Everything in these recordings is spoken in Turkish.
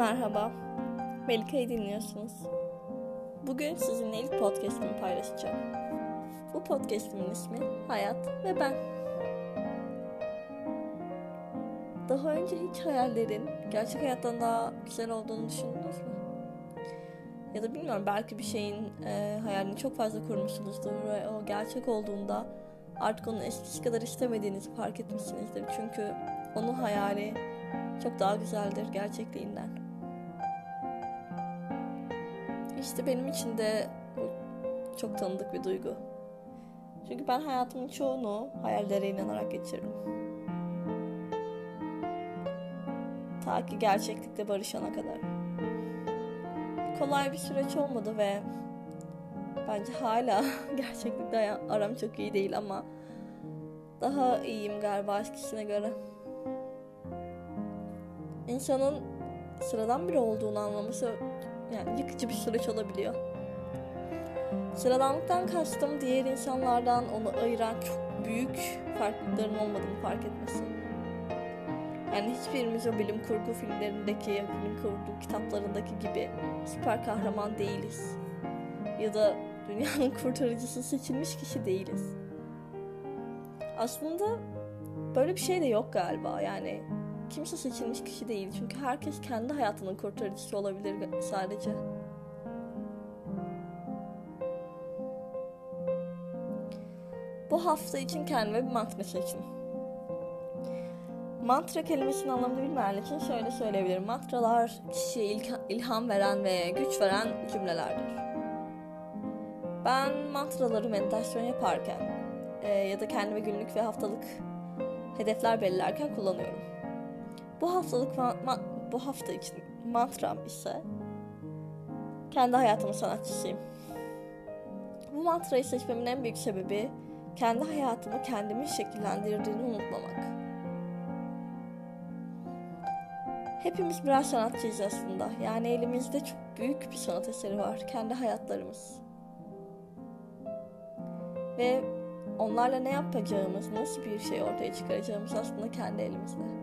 Merhaba, Melika'yı dinliyorsunuz. Bugün sizinle ilk podcast'imi paylaşacağım. Bu podcast'imin ismi Hayat ve Ben. Daha önce hiç hayallerin gerçek hayattan daha güzel olduğunu düşündünüz mü? Ya da bilmiyorum belki bir şeyin e, hayalini çok fazla kurmuşsunuzdur ve o gerçek olduğunda artık onu eskisi kadar istemediğinizi fark etmişsinizdir. Çünkü onun hayali çok daha güzeldir gerçekliğinden. İşte benim için de bu çok tanıdık bir duygu. Çünkü ben hayatımın çoğunu hayallere inanarak geçiririm. Ta ki gerçeklikle barışana kadar. Kolay bir süreç olmadı ve bence hala gerçeklikle aram çok iyi değil ama daha iyiyim galiba eskisine göre. İnsanın sıradan biri olduğunu anlaması yani yıkıcı bir süreç olabiliyor. Sıradanlıktan kastım diğer insanlardan onu ayıran çok büyük farklılıkların olmadığını fark etmesi. Yani hiçbirimiz o bilim kurgu filmlerindeki, bilim kurgu kitaplarındaki gibi süper kahraman değiliz. Ya da dünyanın kurtarıcısı seçilmiş kişi değiliz. Aslında böyle bir şey de yok galiba. Yani kimse seçilmiş kişi değil. Çünkü herkes kendi hayatının kurtarıcısı olabilir sadece. Bu hafta için kendime bir mantra seçtim. Mantra kelimesinin anlamını bilmeyenler için şöyle söyleyebilirim. Mantralar kişiye ilham veren ve güç veren cümlelerdir. Ben mantraları meditasyon yaparken e, ya da kendime günlük ve haftalık hedefler belirlerken kullanıyorum. Bu haftalık bu hafta için mantram ise kendi hayatımın sanatçısıyım. Bu mantrayı seçmemin en büyük sebebi kendi hayatımı kendimin şekillendirdiğini unutmamak. Hepimiz birer sanatçıyız aslında. Yani elimizde çok büyük bir sanat eseri var. Kendi hayatlarımız. Ve onlarla ne yapacağımız, nasıl bir şey ortaya çıkaracağımız aslında kendi elimizde.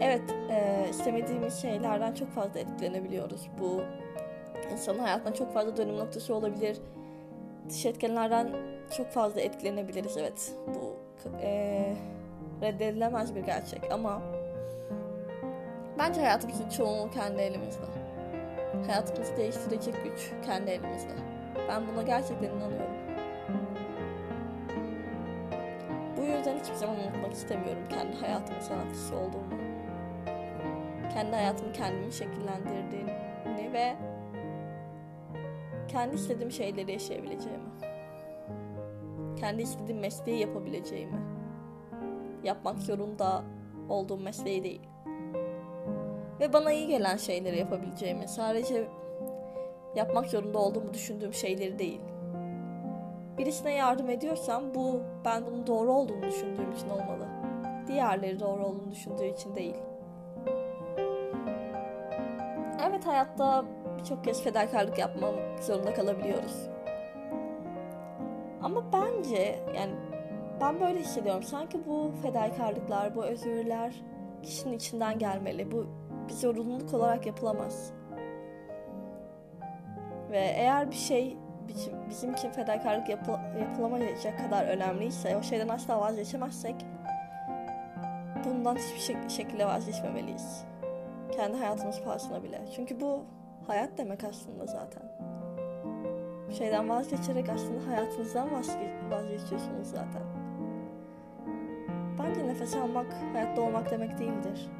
Evet, e, istemediğimiz şeylerden çok fazla etkilenebiliyoruz. Bu insanın hayatına çok fazla dönüm noktası olabilir. Dış etkenlerden çok fazla etkilenebiliriz. Evet, bu e, reddedilemez bir gerçek ama bence hayatımızın çoğunluğu kendi elimizde. Hayatımızı değiştirecek güç kendi elimizde. Ben buna gerçekten inanıyorum. Bu yüzden hiçbir zaman unutmak istemiyorum kendi hayatımın sanatçısı olduğumu kendi hayatımı kendimin şekillendirdiğini ve kendi istediğim şeyleri yaşayabileceğimi. Kendi istediğim mesleği yapabileceğimi. Yapmak zorunda olduğum mesleği değil. Ve bana iyi gelen şeyleri yapabileceğimi. Sadece yapmak zorunda olduğumu düşündüğüm şeyleri değil. Birisine yardım ediyorsam bu ben bunun doğru olduğunu düşündüğüm için olmalı. Diğerleri doğru olduğunu düşündüğü için değil. Evet hayatta birçok kez fedakarlık yapmak zorunda kalabiliyoruz. Ama bence yani ben böyle hissediyorum. Sanki bu fedakarlıklar, bu özürler kişinin içinden gelmeli. Bu bir zorunluluk olarak yapılamaz. Ve eğer bir şey bizim için fedakarlık yapı, yapılamayacak kadar önemliyse, o şeyden asla vazgeçemezsek bundan hiçbir şekilde vazgeçmemeliyiz. Kendi hayatımız pahasına bile. Çünkü bu hayat demek aslında zaten. Şeyden vazgeçerek aslında hayatınızdan vazge vazgeçiyorsunuz zaten. Bence nefes almak hayatta olmak demek değildir.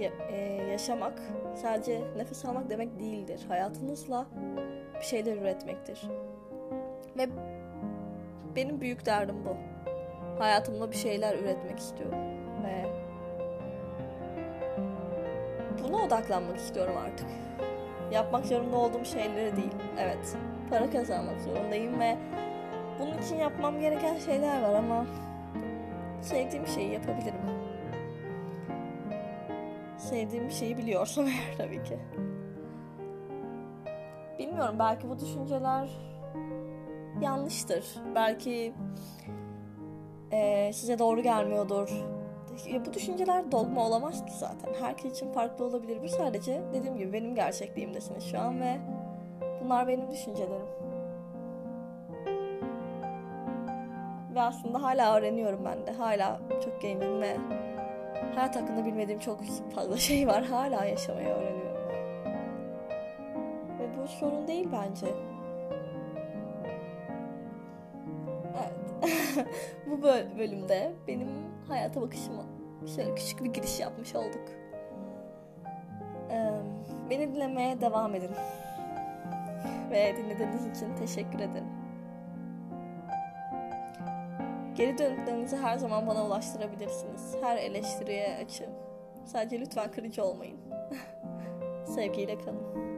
Ya, e, yaşamak sadece nefes almak demek değildir. Hayatınızla bir şeyler üretmektir. Ve benim büyük derdim bu. Hayatımda bir şeyler üretmek istiyorum. Ve buna odaklanmak istiyorum artık. Yapmak zorunda olduğum şeylere değil. Evet, para kazanmak zorundayım ve bunun için yapmam gereken şeyler var ama sevdiğim şeyi yapabilirim. Sevdiğim şeyi biliyorsam eğer tabii ki. Bilmiyorum belki bu düşünceler yanlıştır. Belki e, size doğru gelmiyordur. Bu düşünceler dogma olamaz ki zaten. Herkes için farklı olabilir. Bu sadece dediğim gibi benim gerçekliğimdesiniz şu an ve bunlar benim düşüncelerim. Ve aslında hala öğreniyorum ben de. Hala çok gencim ve hayat hakkında bilmediğim çok fazla şey var. Hala yaşamayı öğreniyorum. Ve bu sorun değil bence. Bu bölümde benim hayata bakışıma şöyle küçük bir giriş yapmış olduk. Beni dinlemeye devam edin. Ve dinlediğiniz için teşekkür ederim. Geri dönüklerinizi her zaman bana ulaştırabilirsiniz. Her eleştiriye açığım. Sadece lütfen kırıcı olmayın. Sevgiyle kalın.